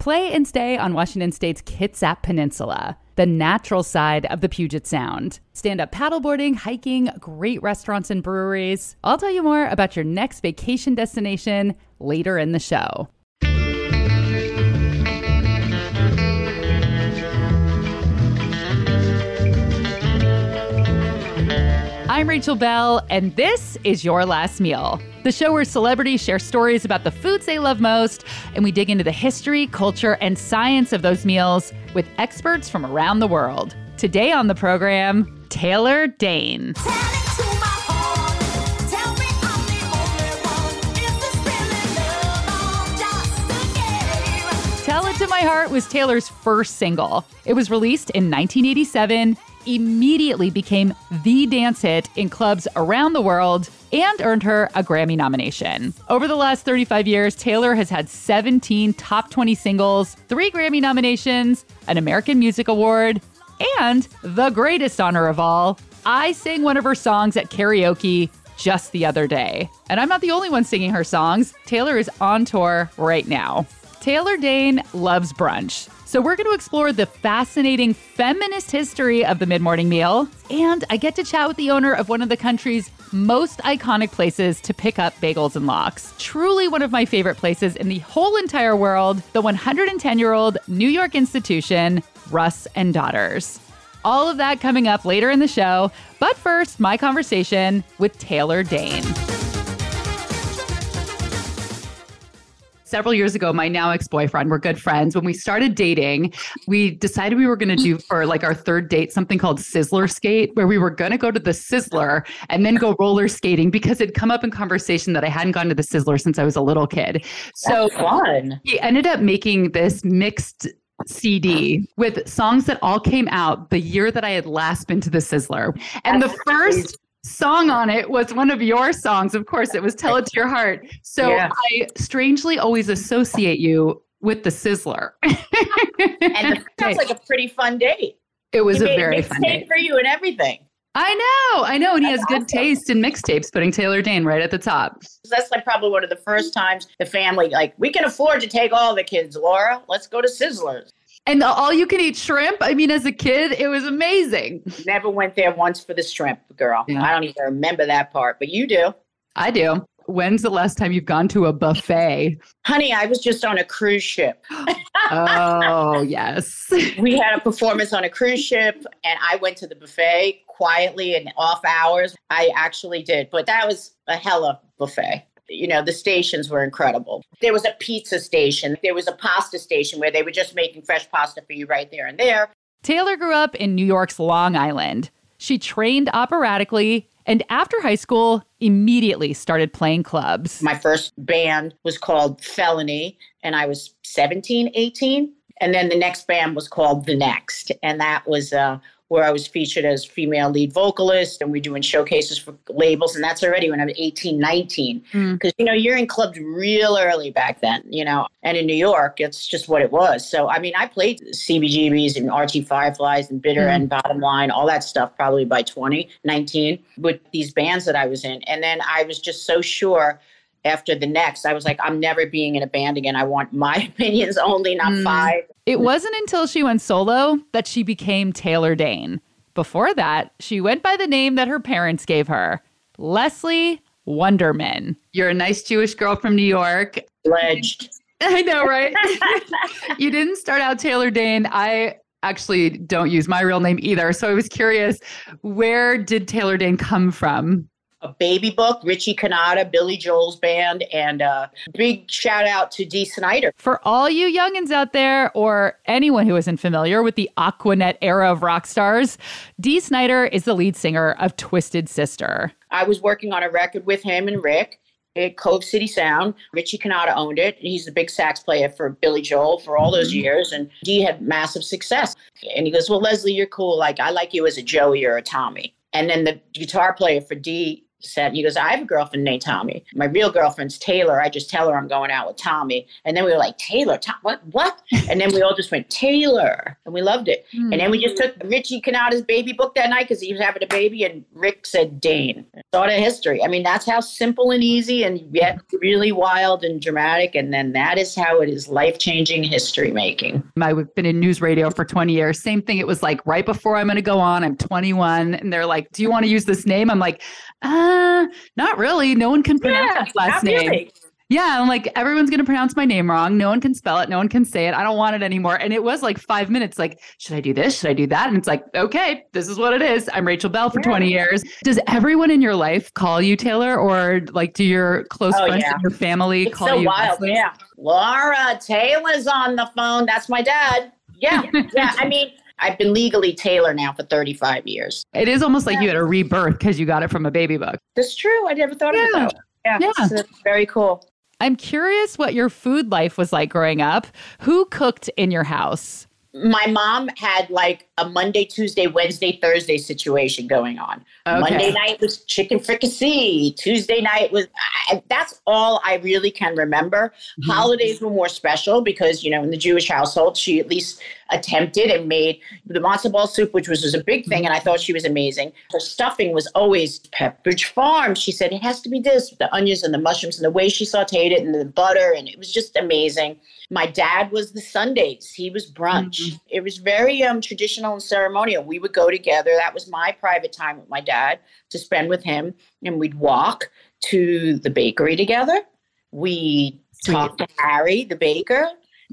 play and stay on Washington State's Kitsap Peninsula, the natural side of the Puget Sound. Stand up paddleboarding, hiking, great restaurants and breweries. I'll tell you more about your next vacation destination later in the show. I'm Rachel Bell, and this is Your Last Meal, the show where celebrities share stories about the foods they love most, and we dig into the history, culture, and science of those meals with experts from around the world. Today on the program, Taylor Dayne. Tell It to My Heart was Taylor's first single. It was released in 1987 immediately became the dance hit in clubs around the world and earned her a Grammy nomination. Over the last 35 years, Taylor has had 17 top 20 singles, three Grammy nominations, an American Music Award, and the greatest honor of all, I sang one of her songs at karaoke just the other day. And I'm not the only one singing her songs. Taylor is on tour right now. Taylor Dayne loves brunch. So, we're going to explore the fascinating feminist history of the mid morning meal. And I get to chat with the owner of one of the country's most iconic places to pick up bagels and lox. Truly one of my favorite places in the whole entire world, the 110 year old New York institution, Russ and Daughters. All of that coming up later in the show. But first, my conversation with Taylor Dayne. Several years ago, my now ex boyfriend, we're good friends. When we started dating, we decided we were going to do for like our third date something called Sizzler Skate, where we were going to go to the Sizzler and then go roller skating because it'd come up in conversation that I hadn't gone to the Sizzler since I was a little kid. So That's fun. He ended up making this mixed CD with songs that all came out the year that I had last been to the Sizzler. And That's the first song on it was one of your songs. Of course, it was Tell It to Your Heart. So. I strangely always associate you with the Sizzler. and it sounds like a pretty fun date. It was a very fun date for you and everything. I know, I know, and That's he has awesome. good taste in mixtapes, putting Taylor Dayne right at the top. That's like probably one of the first times the family like we can afford to take all the kids. Laura, let's go to Sizzlers. And all you can eat shrimp. I mean, as a kid, it was amazing. Never went there once for the shrimp, girl. Yeah. I don't even remember that part, but you do. I do. When's the last time you've gone to a buffet? Honey, I was just on a cruise ship. oh, yes. we had a performance on a cruise ship, and I went to the buffet quietly and off hours. I actually did, but that was a hella buffet you know, the stations were incredible. There was a pizza station, there was a pasta station where they were just making fresh pasta for you right there and there. Taylor grew up in New York's Long Island. She trained operatically and after high school, immediately started playing clubs. My first band was called Felony, and I was 17, 18. And then the next band was called The Next, and that was uh, where I was featured as female lead vocalist and we're doing showcases for labels. And that's already when I was 18, 19. Because, mm. you know, you're in clubs real early back then, you know, and in New York, it's just what it was. So, I mean, I played CBGBs and RT Fireflies and Bitter mm. and Bottom Line, all that stuff probably by 20, 19 with these bands that I was in. And then I was just so sure after the next, I was like, I'm never being in a band again. I want my opinions only, not mm. five. It wasn't until she went solo that she became Taylor Dayne. Before that, she went by the name that her parents gave her Leslie Wonderman. You're a nice Jewish girl from New York. Pledged. I know, right? you didn't start out Taylor Dayne. I actually don't use my real name either. So I was curious, where did Taylor Dayne come from? A baby book, Richie Cannata, Billy Joel's band, and a uh, big shout out to Dee Snider. For all you youngins out there, or anyone who isn't familiar with the Aquanet era of rock stars, Dee Snider is the lead singer of Twisted Sister. I was working on a record with him and Rick at Cove City Sound. Richie Cannata owned it. He's the big sax player for Billy Joel for all those mm-hmm. years, and Dee had massive success. And he goes, "Well, Leslie, you're cool. Like I like you as a Joey or a Tommy." And then the guitar player for Dee said, he goes, I have a girlfriend named Tommy. My real girlfriend's Taylor. I just tell her I'm going out with Tommy. And then we were like, Taylor, Tom, what, what? And then we all just went, Taylor. And we loved it. Mm. And then we just took Richie Cannata's baby book that night because he was having a baby. And Rick said, Dane. Sort of history. I mean, that's how simple and easy and yet really wild and dramatic. And then that is how it is life changing history making. I've been in news radio for 20 years. Same thing. It was like right before I'm going to go on, I'm 21. And they're like, Do you want to use this name? I'm like, uh, Uh, not really. No one can pronounce yeah, last name. Really. Yeah, I'm like, everyone's gonna pronounce my name wrong. No one can spell it. No one can say it. I don't want it anymore. And it was like five minutes. Like, should I do this? Should I do that? And it's like, okay, this is what it is. I'm Rachel Bell for yeah. 20 years. Does everyone in your life call you Taylor, or like, do your close oh, friends yeah. and your family it's call so you? Wild. Yeah, Laura Taylor's on the phone. That's my dad. Yeah, yeah. I mean, I've been legally Taylor now for 35 years. It is almost like yeah. you had a rebirth because you got it from a baby book. That's true. I never thought yeah. of it that Yeah, yeah. So very cool. I'm curious what your food life was like growing up. Who cooked in your house? My mom had like a Monday, Tuesday, Wednesday, Thursday situation going on. Okay. Monday night was chicken fricassee. Tuesday night was, that's all I really can remember. Mm-hmm. Holidays were more special because, you know, in the Jewish household, she at least attempted and made the matzo ball soup, which was, was a big thing. And I thought she was amazing. Her stuffing was always Pepperidge Farm. She said, it has to be this, the onions and the mushrooms and the way she sauteed it and the butter. And it was just amazing. My dad was the Sundays. He was brunch. Mm-hmm. It was very um, traditional and ceremonial. We would go together. That was my private time with my dad to spend with him. And we'd walk to the bakery together. We talked to Harry, the baker,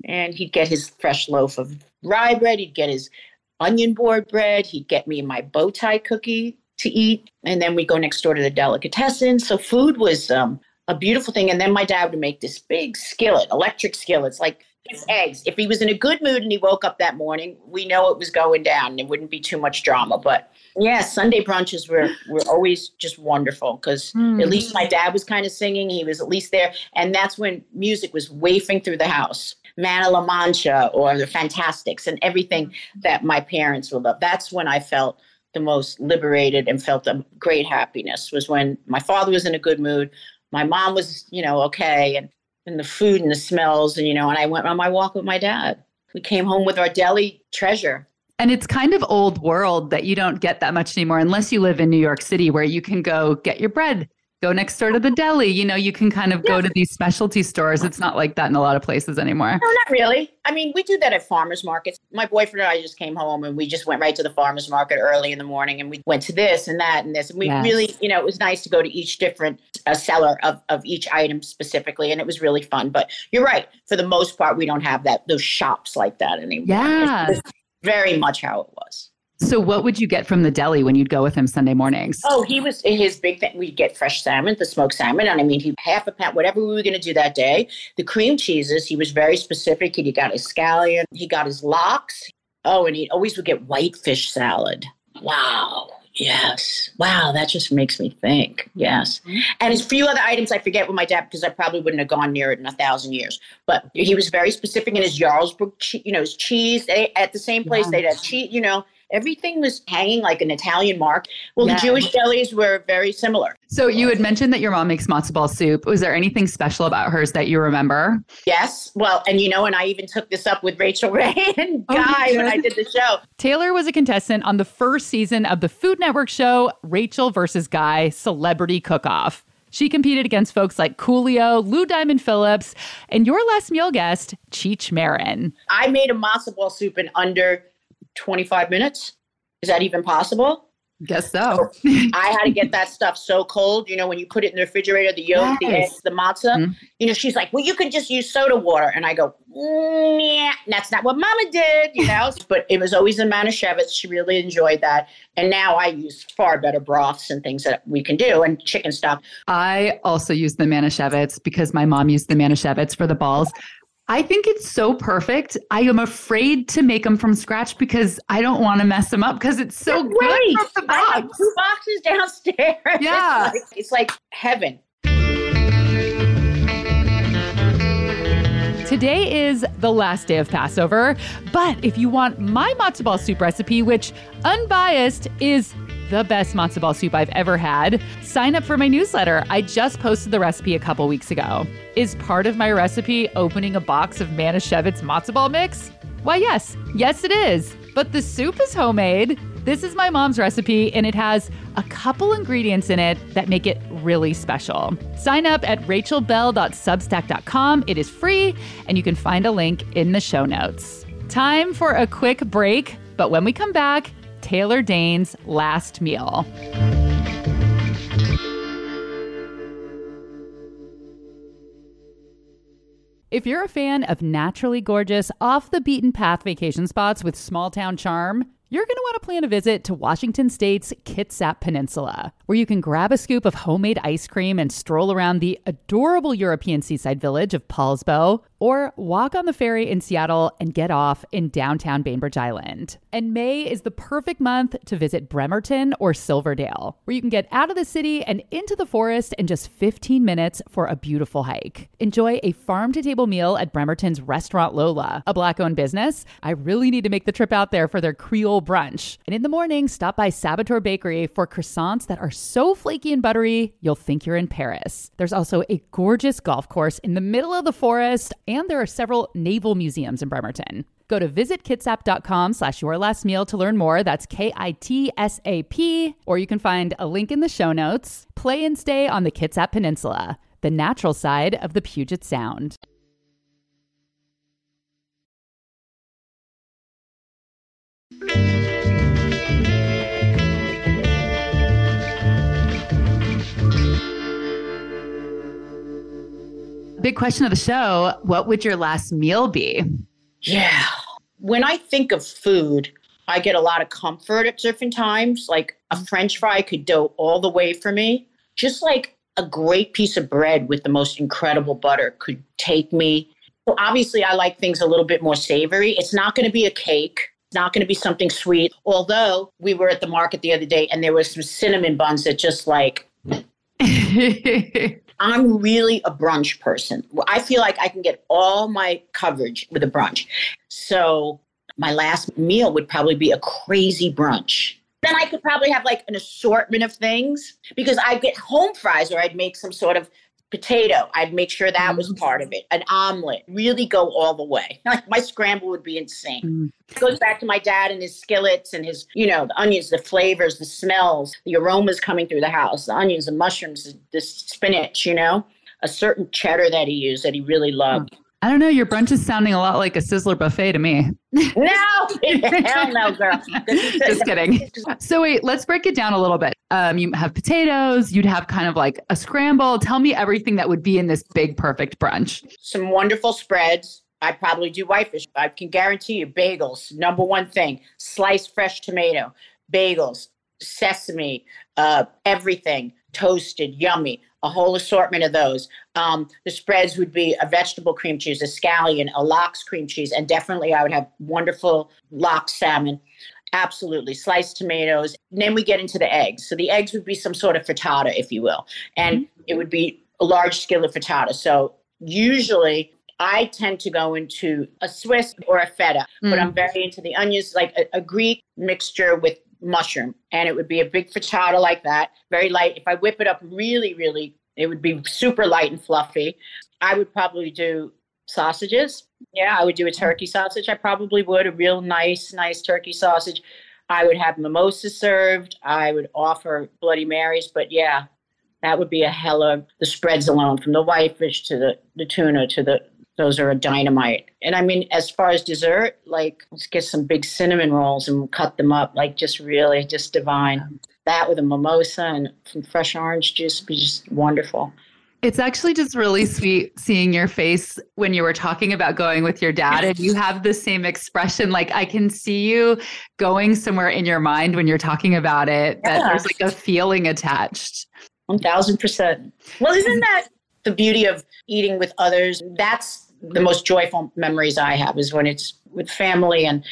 and he'd get his fresh loaf of rye bread. He'd get his onion board bread. He'd get me my bow tie cookie to eat. And then we'd go next door to the delicatessen. So food was um, a beautiful thing. And then my dad would make this big skillet, electric skillets, like his eggs. If he was in a good mood and he woke up that morning, we know it was going down. It wouldn't be too much drama. But yeah, Sunday brunches were were always just wonderful because mm. at least my dad was kind of singing. He was at least there, and that's when music was wafting through the house. Man of La Mancha or the Fantasticks and everything that my parents would love. That's when I felt the most liberated and felt a great happiness was when my father was in a good mood my mom was, you know, okay, and, and the food and the smells, and you know, and I went on my walk with my dad. We came home with our deli treasure. And it's kind of old world that you don't get that much anymore unless you live in New York City where you can go get your bread go next door to the deli. You know, you can kind of yeah. go to these specialty stores. It's not like that in a lot of places anymore. No, not really. I mean, we do that at farmers markets. My boyfriend and I just came home and we just went right to the farmers market early in the morning and we went to this and that and this. And we yes. really, you know, it was nice to go to each different uh, seller of, of each item specifically. And it was really fun. But you're right. For the most part, we don't have that, those shops like that anymore. Yeah. It's, it's very much how it was. So, what would you get from the deli when you'd go with him Sunday mornings? Oh, he was his big thing. We'd get fresh salmon, the smoked salmon, and I mean, he half a pound, whatever we were going to do that day. The cream cheeses, he was very specific. and He got his scallion, he got his lox. Oh, and he always would get white fish salad. Wow. Yes. Wow, that just makes me think. Yes. Mm-hmm. And a few other items I forget with my dad because I probably wouldn't have gone near it in a thousand years. But he was very specific in his Jarlsberg, you know, his cheese. They, at the same place, yes. they'd have cheese, you know, everything was hanging like an Italian mark. Well, yeah. the Jewish delis were very similar. So you had mentioned that your mom makes matzo ball soup. Was there anything special about hers that you remember? Yes. Well, and you know, and I even took this up with Rachel Ray and oh, Guy when I did the show. Taylor was a contestant on the first season of the Food Network show Rachel versus Guy Celebrity Cook Off. She competed against folks like Coolio, Lou Diamond Phillips, and your last meal guest, Cheech Marin. I made a matzo ball soup in under 25 minutes. Is that even possible? Guess so. so I had to get that stuff so cold. You know, when you put it in the refrigerator, the yolk, yes. the eggs, the matzah. Mm-hmm. You know, she's like, "Well, you can just use soda water," and I go, "Yeah, that's not what Mama did." You know, but it was always the Manischewitz. She really enjoyed that, and now I use far better broths and things that we can do, and chicken stock. I also use the Manischewitz because my mom used the Manischewitz for the balls. I think it's so perfect. I am afraid to make them from scratch because I don't want to mess them up because it's so Wait, good from the box. I have two boxes downstairs. Yeah, it's like, it's like heaven. Today is the last day of Passover, but if you want my matzo ball soup recipe, which unbiased is the best matzo ball soup I've ever had, sign up for my newsletter. I just posted the recipe a couple weeks ago. Is part of my recipe opening a box of Manischewitz matzo ball mix? Why, yes. Yes, it is. But the soup is homemade. This is my mom's recipe, and it has a couple ingredients in it that make it really special. Sign up at rachelbell.substack.com. It is free, and you can find a link in the show notes. Time for a quick break, but when we come back, Taylor Dayne's last meal. If you're a fan of naturally gorgeous, off the beaten path vacation spots with small town charm, you're going to want to plan a visit to Washington State's Kitsap Peninsula, where you can grab a scoop of homemade ice cream and stroll around the adorable European seaside village of Poulsbo, or walk on the ferry in Seattle and get off in downtown Bainbridge Island. And May is the perfect month to visit Bremerton or Silverdale, where you can get out of the city and into the forest in just 15 minutes for a beautiful hike. Enjoy a farm to table meal at Bremerton's Restaurant Lola, a black owned business. I really need to make the trip out there for their Creole brunch. And in the morning, stop by Saboteur Bakery for croissants that are so flaky and buttery, you'll think you're in Paris. There's also a gorgeous golf course in the middle of the forest and there are several naval museums in Bremerton. Go to visitkitsap.com slash your last meal to learn more. That's K-I-T-S-A-P. Or you can find a link in the show notes. Play and stay on the Kitsap Peninsula, the natural side of the Puget Sound. Question of the show What would your last meal be? Yeah. When I think of food, I get a lot of comfort at different times. Like a french fry could do all the way for me. Just like a great piece of bread with the most incredible butter could take me. So obviously, I like things a little bit more savory. It's not going to be a cake. It's not going to be something sweet. Although we were at the market the other day and there was some cinnamon buns that just like I'm really a brunch person. I feel like I can get all my coverage with a brunch. So my last meal would probably be a crazy brunch. Then I could probably have like an assortment of things because I'd get home fries or I'd make some sort of potato. I'd make sure that was mm. part of it. An omelet, really go all the way. Like my scramble would be insane. Mm. It goes back to my dad and his skillets and his, you know, the onions, the flavors, the smells, the aromas coming through the house, the onions, the mushrooms, the spinach, you know, a certain cheddar that he used that he really loved. Mm. I don't know. Your brunch is sounding a lot like a Sizzler buffet to me. No, hell no, girl. Just kidding. So wait, let's break it down a little bit. Um, you have potatoes. You'd have kind of like a scramble. Tell me everything that would be in this big, perfect brunch. Some wonderful spreads. I probably do whitefish. I can guarantee you bagels. Number one thing: sliced fresh tomato, bagels, sesame, uh, everything toasted, yummy a whole assortment of those. Um, the spreads would be a vegetable cream cheese, a scallion, a lox cream cheese, and definitely I would have wonderful lox salmon. Absolutely. Sliced tomatoes. And then we get into the eggs. So the eggs would be some sort of frittata, if you will. And mm-hmm. it would be a large skillet frittata. So usually I tend to go into a Swiss or a feta, mm. but I'm very into the onions, like a, a Greek mixture with mushroom. And it would be a big frittata like that, very light. If I whip it up really, really, it would be super light and fluffy. I would probably do sausages. Yeah, I would do a turkey sausage. I probably would, a real nice, nice turkey sausage. I would have mimosas served. I would offer Bloody Marys. But yeah, that would be a hella the spreads alone, from the whitefish to the, the tuna to the those are a dynamite. And I mean, as far as dessert, like let's get some big cinnamon rolls and cut them up, like just really just divine. That with a mimosa and some fresh orange juice would be just wonderful. It's actually just really sweet seeing your face when you were talking about going with your dad, and you have the same expression. Like I can see you going somewhere in your mind when you're talking about it, that there's like a feeling attached. 1000%. Well, isn't that the beauty of eating with others? That's the most joyful memories I have is when it's with family and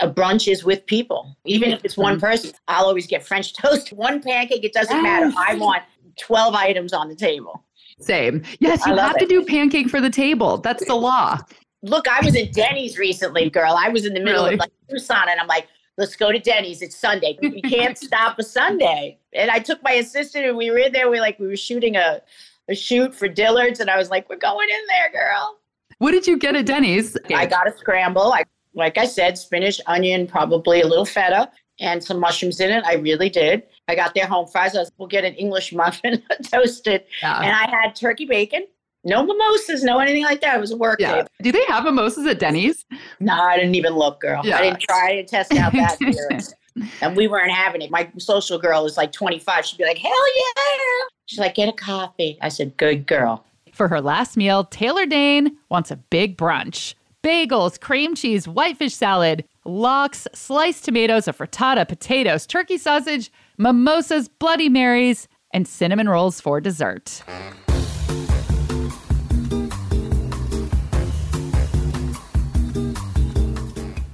a brunch is with people. Even if it's one person, I'll always get French toast, one pancake. It doesn't yes. matter. I want 12 items on the table. Same. Yes, you have it. to do pancake for the table. That's the law. Look, I was at Denny's recently, girl. I was in the middle really? of like Tucson and I'm like, let's go to Denny's. It's Sunday. We can't stop a Sunday. And I took my assistant and we were in there. We like we were shooting a, a shoot for Dillard's, and I was like, we're going in there, girl. What did you get at Denny's? I got a scramble. I like I said, spinach, onion, probably a little feta, and some mushrooms in it. I really did. I got their home fries. I was, we'll get an English muffin toasted, Yeah. and I had turkey bacon. No mimosas, no anything like that. It was a work Yeah. day. Do they have mimosas at Denny's? No, I didn't even look, girl. Yeah. I didn't try to test out that theory. and we weren't having it. My social girl is like 25. She'd be like, hell yeah. She's like, get a coffee. I said, good girl. For her last meal, Taylor Dayne wants a big brunch. Bagels, cream cheese, whitefish salad, lox, sliced tomatoes, a frittata, potatoes, turkey sausage, mimosas, Bloody Marys, and cinnamon rolls for dessert.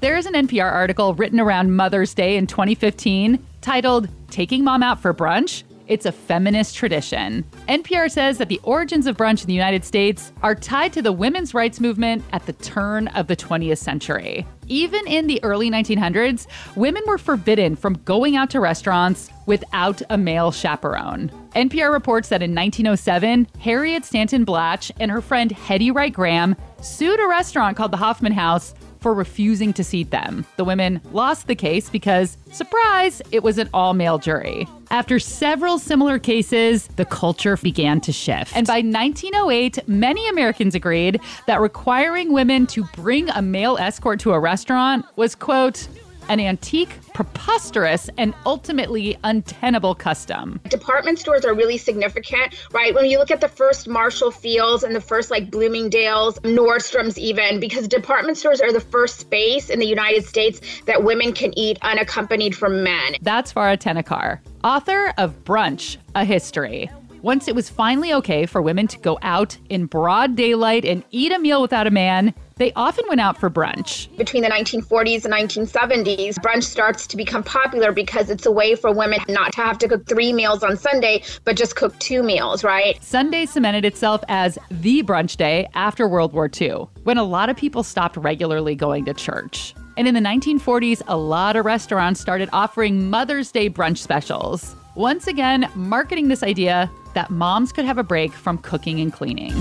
There is an NPR article written around Mother's Day in 2015 titled Taking Mom Out for Brunch. It's a feminist tradition. NPR says that the origins of brunch in the United States are tied to the women's rights movement at the turn of the 20th century. Even in the early 1900s, women were forbidden from going out to restaurants without a male chaperone. NPR reports that in 1907, Harriet Stanton Blatch and her friend Hetty Wright Graham sued a restaurant called the Hoffman House for refusing to seat them. The women lost the case because, surprise, it was an all male jury. After several similar cases, the culture began to shift. And by 1908, many Americans agreed that requiring women to bring a male escort to a restaurant was, quote, an antique, preposterous, and ultimately untenable custom. Department stores are really significant, right? When you look at the first Marshall Fields and the first like Bloomingdale's, Nordstrom's, even, because department stores are the first space in the United States that women can eat unaccompanied from men. That's Farha Ternikar, author of Brunch, A History. Once it was finally okay for women to go out in broad daylight and eat a meal without a man, they often went out for brunch. Between the 1940s and 1970s, brunch starts to become popular because it's a way for women not to have to cook three meals on Sunday, but just cook two meals, right? Sunday cemented itself as the brunch day after World War II, when a lot of people stopped regularly going to church. And in the 1940s, a lot of restaurants started offering Mother's Day brunch specials. Once again, marketing this idea that moms could have a break from cooking and cleaning.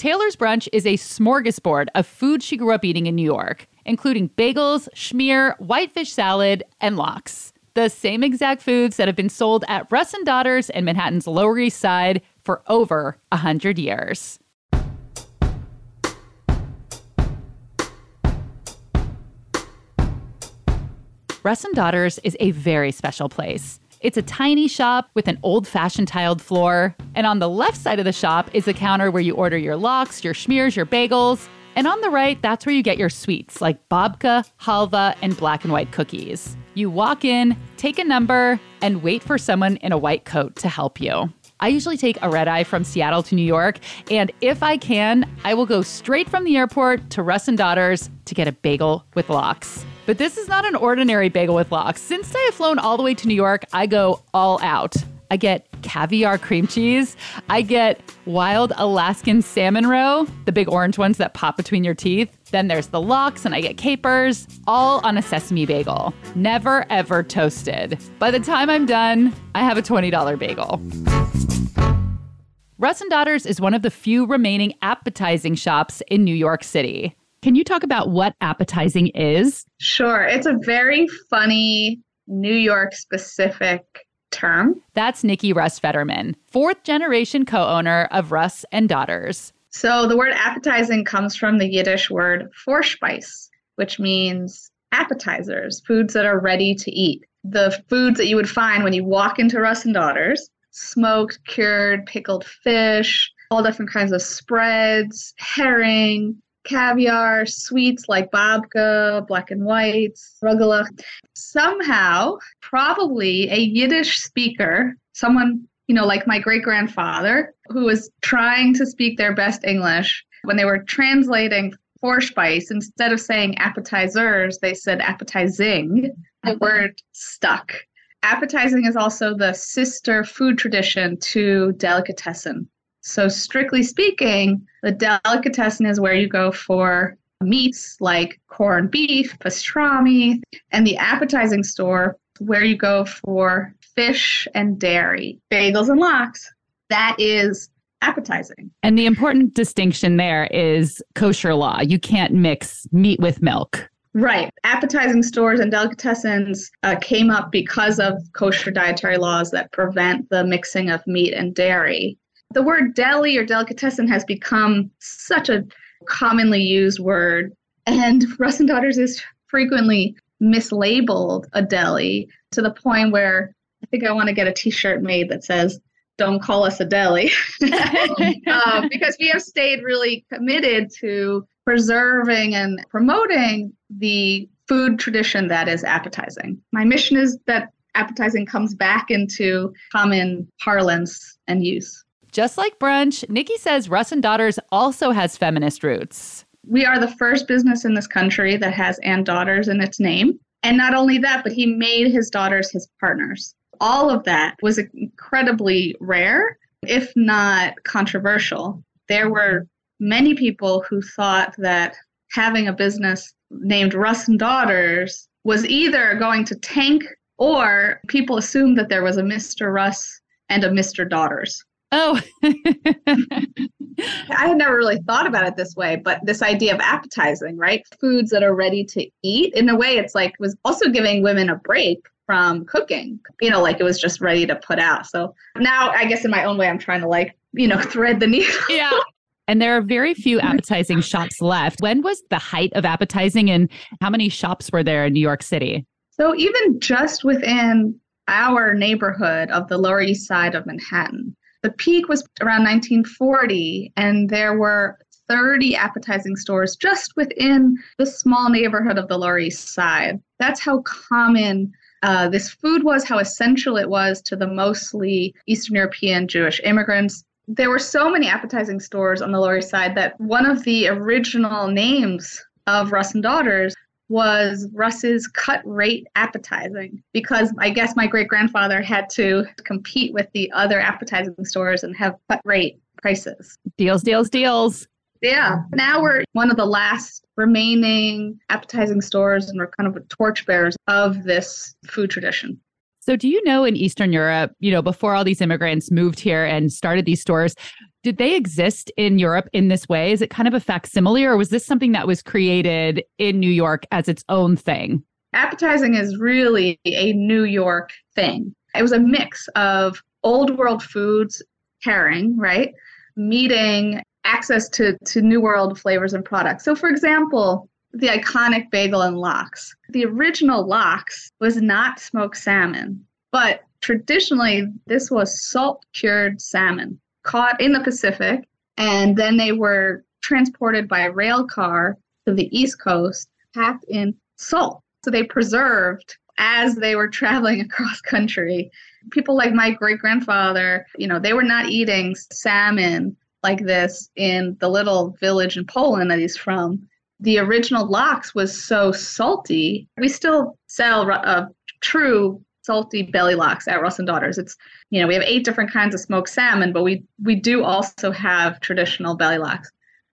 Taylor's Brunch is a smorgasbord of food she grew up eating in New York, including bagels, schmear, whitefish salad, and lox. The same exact foods that have been sold at Russ and Daughters in Manhattan's Lower East Side for over a hundred years. Russ and Daughters is a very special place. It's a tiny shop with an old fashioned tiled floor. And on the left side of the shop is a counter where you order your lox, your schmears, your bagels. And on the right, that's where you get your sweets like babka, halva, and black and white cookies. You walk in, take a number, and wait for someone in a white coat to help you. I usually take a red eye from Seattle to New York, and if I can, I will go straight from the airport to Russ and Daughters to get a bagel with lox. But this is not an ordinary bagel with lox. Since I have flown all the way to New York, I go all out. I get caviar cream cheese. I get wild Alaskan salmon roe, the big orange ones that pop between your teeth. Then there's the lox, and I get capers, all on a sesame bagel. Never ever toasted. By the time I'm done, I have a $20 bagel. Russ and Daughters is one of the few remaining appetizing shops in New York City. Can you talk about what appetizing is? Sure. It's a very funny New York specific term. That's Nikki Russ Fetterman, fourth generation co owner of Russ and Daughters. So the word appetizing comes from the Yiddish word Vorspeis, which means appetizers, foods that are ready to eat. The foods that you would find when you walk into Russ and Daughters smoked, cured, pickled fish, all different kinds of spreads, herring, caviar, sweets like babka, black and whites, rugelach. Somehow, probably a Yiddish speaker, someone, you know, like my great grandfather, who was trying to speak their best English, when they were translating Vorspeis, instead of saying appetizers, they said appetizing. The uh-huh. word stuck. Appetizing is also the sister food tradition to delicatessen. So, strictly speaking, the delicatessen is where you go for meats like corned beef, pastrami, and the appetizing store where you go for fish and dairy, bagels and lox. That is appetizing. And the important distinction there is kosher law. You can't mix meat with milk. Right. Appetizing stores and delicatessens uh, came up because of kosher dietary laws that prevent the mixing of meat and dairy. The word deli or delicatessen has become such a commonly used word, and Russ and Daughters is frequently mislabeled a deli to the point where I think I want to get a t shirt made that says, don't call us a deli uh, because we have stayed really committed to preserving and promoting the food tradition that is appetizing. My mission is that appetizing comes back into common parlance and use. Just like brunch, Nikki says Russ and Daughters also has feminist roots. We are the first business in this country that has and daughters in its name. And not only that, but he made his daughters his partners all of that was incredibly rare, if not controversial. There were many people who thought that having a business named Russ and Daughters was either going to tank or people assumed that there was a Mr. Russ and a Mr. Daughters. Oh. I had never really thought about it this way, but this idea of appetizing, right? Foods that are ready to eat. In a way, it's like was also giving women a break from cooking, you know, like it was just ready to put out. So now I guess in my own way, I'm trying to like, you know, thread the needle. Yeah. And there are very few appetizing shops left. When was the height of appetizing and how many shops were there in New York City? So even just within our neighborhood of the Lower East Side of Manhattan, the peak was around 1940 and there were 30 appetizing stores just within the small neighborhood of the Lower East Side. That's how common uh, this food was, how essential it was to the mostly Eastern European Jewish immigrants. There were so many appetizing stores on the Lower East Side that one of the original names of Russ and Daughters was Russ's cut rate appetizing because I guess my great grandfather had to compete with the other appetizing stores and have cut rate prices. Deals, deals, deals. Yeah. Now we're one of the last remaining appetizing stores and we're kind of torchbearers of this food tradition. So, do you know in Eastern Europe, you know, before all these immigrants moved here and started these stores, did they exist in Europe in this way? Is it kind of a facsimile, or was this something that was created in New York as its own thing? Appetizing is really a New York thing. It was a mix of old world foods pairing, right? Meeting access to, to new world flavors and products. So, for example, the iconic bagel and lox. The original lox was not smoked salmon, but traditionally, this was salt cured salmon caught in the Pacific, and then they were transported by rail car to the East Coast, packed in salt. So they preserved as they were traveling across country. People like my great grandfather, you know, they were not eating salmon like this in the little village in Poland that he's from. The original lox was so salty. We still sell a uh, true salty belly lox at Russ and Daughters. It's you know we have eight different kinds of smoked salmon, but we we do also have traditional belly lox,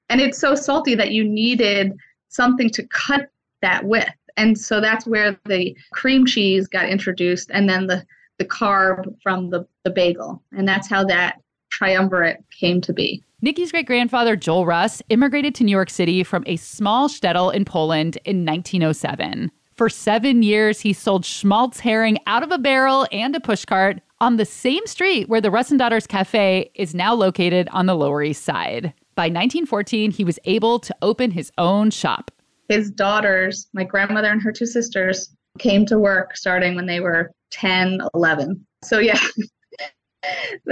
and it's so salty that you needed something to cut that with, and so that's where the cream cheese got introduced, and then the the carb from the the bagel, and that's how that triumvirate came to be. Nikki's great grandfather, Joel Russ, immigrated to New York City from a small shtetl in Poland in 1907. For seven years, he sold schmaltz herring out of a barrel and a pushcart on the same street where the Russ and Daughters Cafe is now located on the Lower East Side. By 1914, he was able to open his own shop. His daughters, my grandmother and her two sisters, came to work starting when they were 10, 11. So, yeah,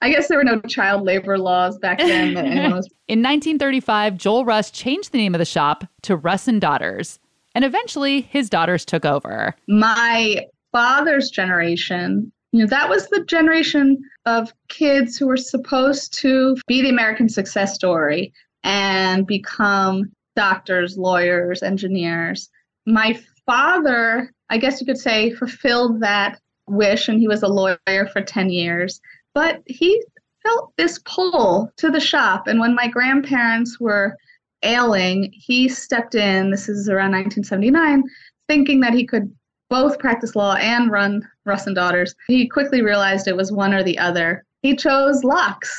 I guess there were no child labor laws back then. In 1935, Joel Russ changed the name of the shop to Russ and Daughters, and eventually his daughters took over. My father's generation, you know, that was the generation of kids who were supposed to be the American success story and become doctors, lawyers, engineers. My father, I guess you could say, fulfilled that wish and he was a lawyer for 10 years. But he felt this pull to the shop. And when my grandparents were ailing, he stepped in, this is around 1979, thinking that he could both practice law and run Russ and Daughters. He quickly realized it was one or the other. He chose lox.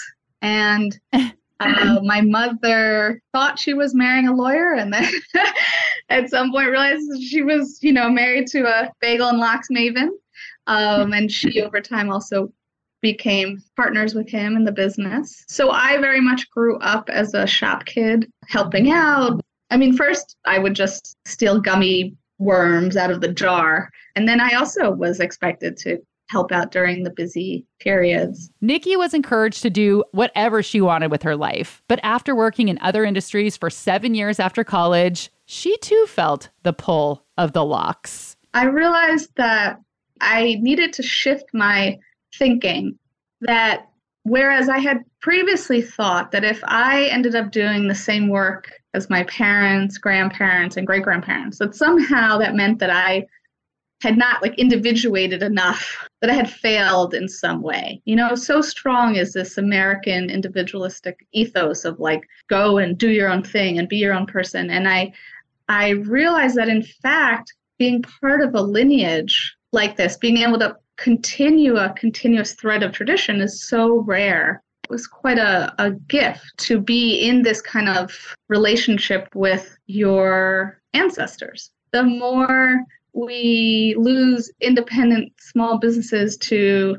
And uh, my mother thought she was marrying a lawyer and then at some point realized she was, you know, married to a bagel and lox maven. Um, and she over time also became partners with him in the business. So I very much grew up as a shop kid, helping out. I mean, first I would just steal gummy worms out of the jar. And then I also was expected to help out during the busy periods. Nikki was encouraged to do whatever she wanted with her life. But after working in other industries for seven years after college, she too felt the pull of the lox. I realized that I needed to shift my thinking that whereas I had previously thought that if I ended up doing the same work as my parents, grandparents, and great grandparents, that somehow that meant that I had not like individuated enough, that I had failed in some way. You know, so strong is this American individualistic ethos of like go and do your own thing and be your own person. And I I realized that in fact, being part of a lineage like this, being able to continue a continuous thread of tradition is so rare. It was quite a, a gift to be in this kind of relationship with your ancestors. The more we lose independent small businesses to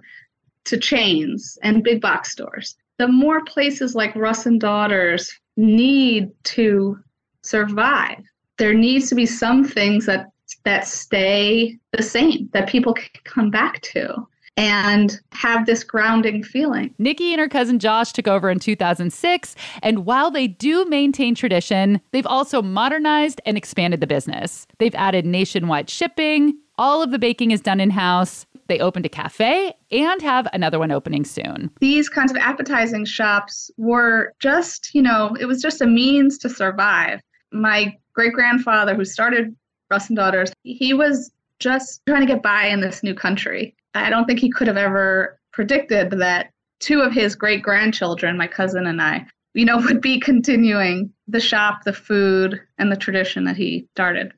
to chains and big box stores, the more places like Russ and Daughters need to survive. There needs to be some things that that stay the same, that people can come back to and have this grounding feeling. Nikki and her cousin Josh took over in 2006, and while they do maintain tradition, they've also modernized and expanded the business. They've added nationwide shipping, all of the baking is done in house. They opened a cafe and have another one opening soon. These kinds of appetizing shops were just, you know, it was just a means to survive. My great grandfather, who started Russ and Daughters, he was just trying to get by in this new country. I don't think he could have ever predicted that two of his great grandchildren, my cousin and I, you know, would be continuing the shop, the food, and the tradition that he started.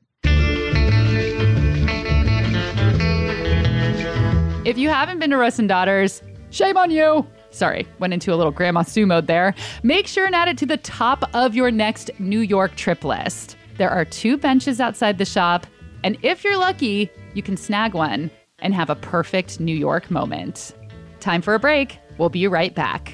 If you haven't been to Russ and Daughters, shame on you. Sorry, went into a little Grandma Sue mode there. Make sure and add it to the top of your next New York trip list. There are two benches outside the shop, and if you're lucky, you can snag one and have a perfect New York moment. Time for a break. We'll be right back.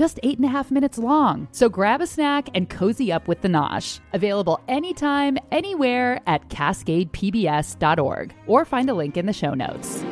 just eight and a half minutes long. So grab a snack and cozy up with the Nosh. Available anytime, anywhere at cascadepbs.org or find a link in the show notes.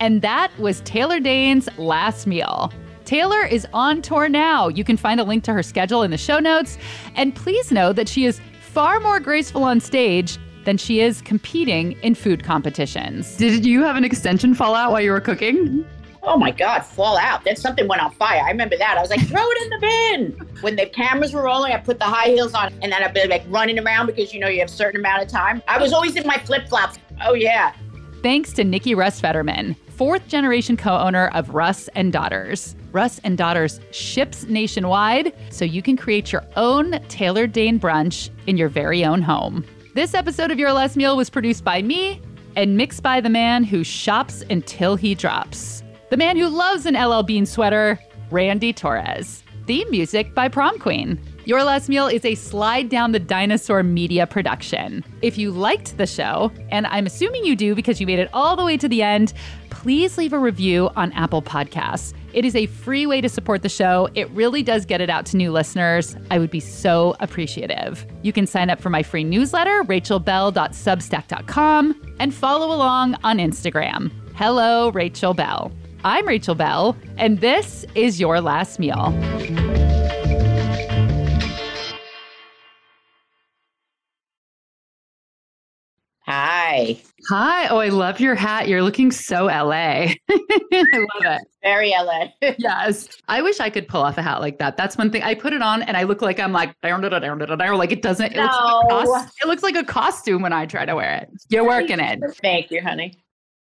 And that was Taylor Dayne's last meal. Taylor is on tour now. You can find a link to her schedule in the show notes. And please know that she is far more graceful on stage than she is competing in food competitions. Did you have an extension fall out while you were cooking? Oh my God, fall out. Then something went on fire. I remember that. I was like, throw it in the bin. When the cameras were rolling, I put the high heels on and then I'd be like running around because you know you have a certain amount of time. I was always in my flip flops. Oh, yeah. Thanks to Nikki Russ Fetterman, fourth generation co owner of Russ and Daughters. Russ and Daughters ships nationwide, so you can create your own Taylor Dayne brunch in your very own home. This episode of Your Last Meal was produced by me and mixed by the man who shops until he drops. The man who loves an LL Bean sweater, Randy Torres. Theme music by Prom Queen. Your Last Meal is a slide down the dinosaur media production. If you liked the show, and I'm assuming you do because you made it all the way to the end, please leave a review on Apple Podcasts. It is a free way to support the show. It really does get it out to new listeners. I would be so appreciative. You can sign up for my free newsletter, rachelbell.substack.com, and follow along on Instagram. Hello, Rachel Bell. I'm Rachel Bell, and this is Your Last Meal. Hi. Hi. Oh, I love your hat. You're looking so LA. I love it. Very LA. yes. I wish I could pull off a hat like that. That's one thing. I put it on and I look like I'm like, like it doesn't, it, No. looks like cost, it looks like a costume when I try to wear it. You're working it. Thank you, honey.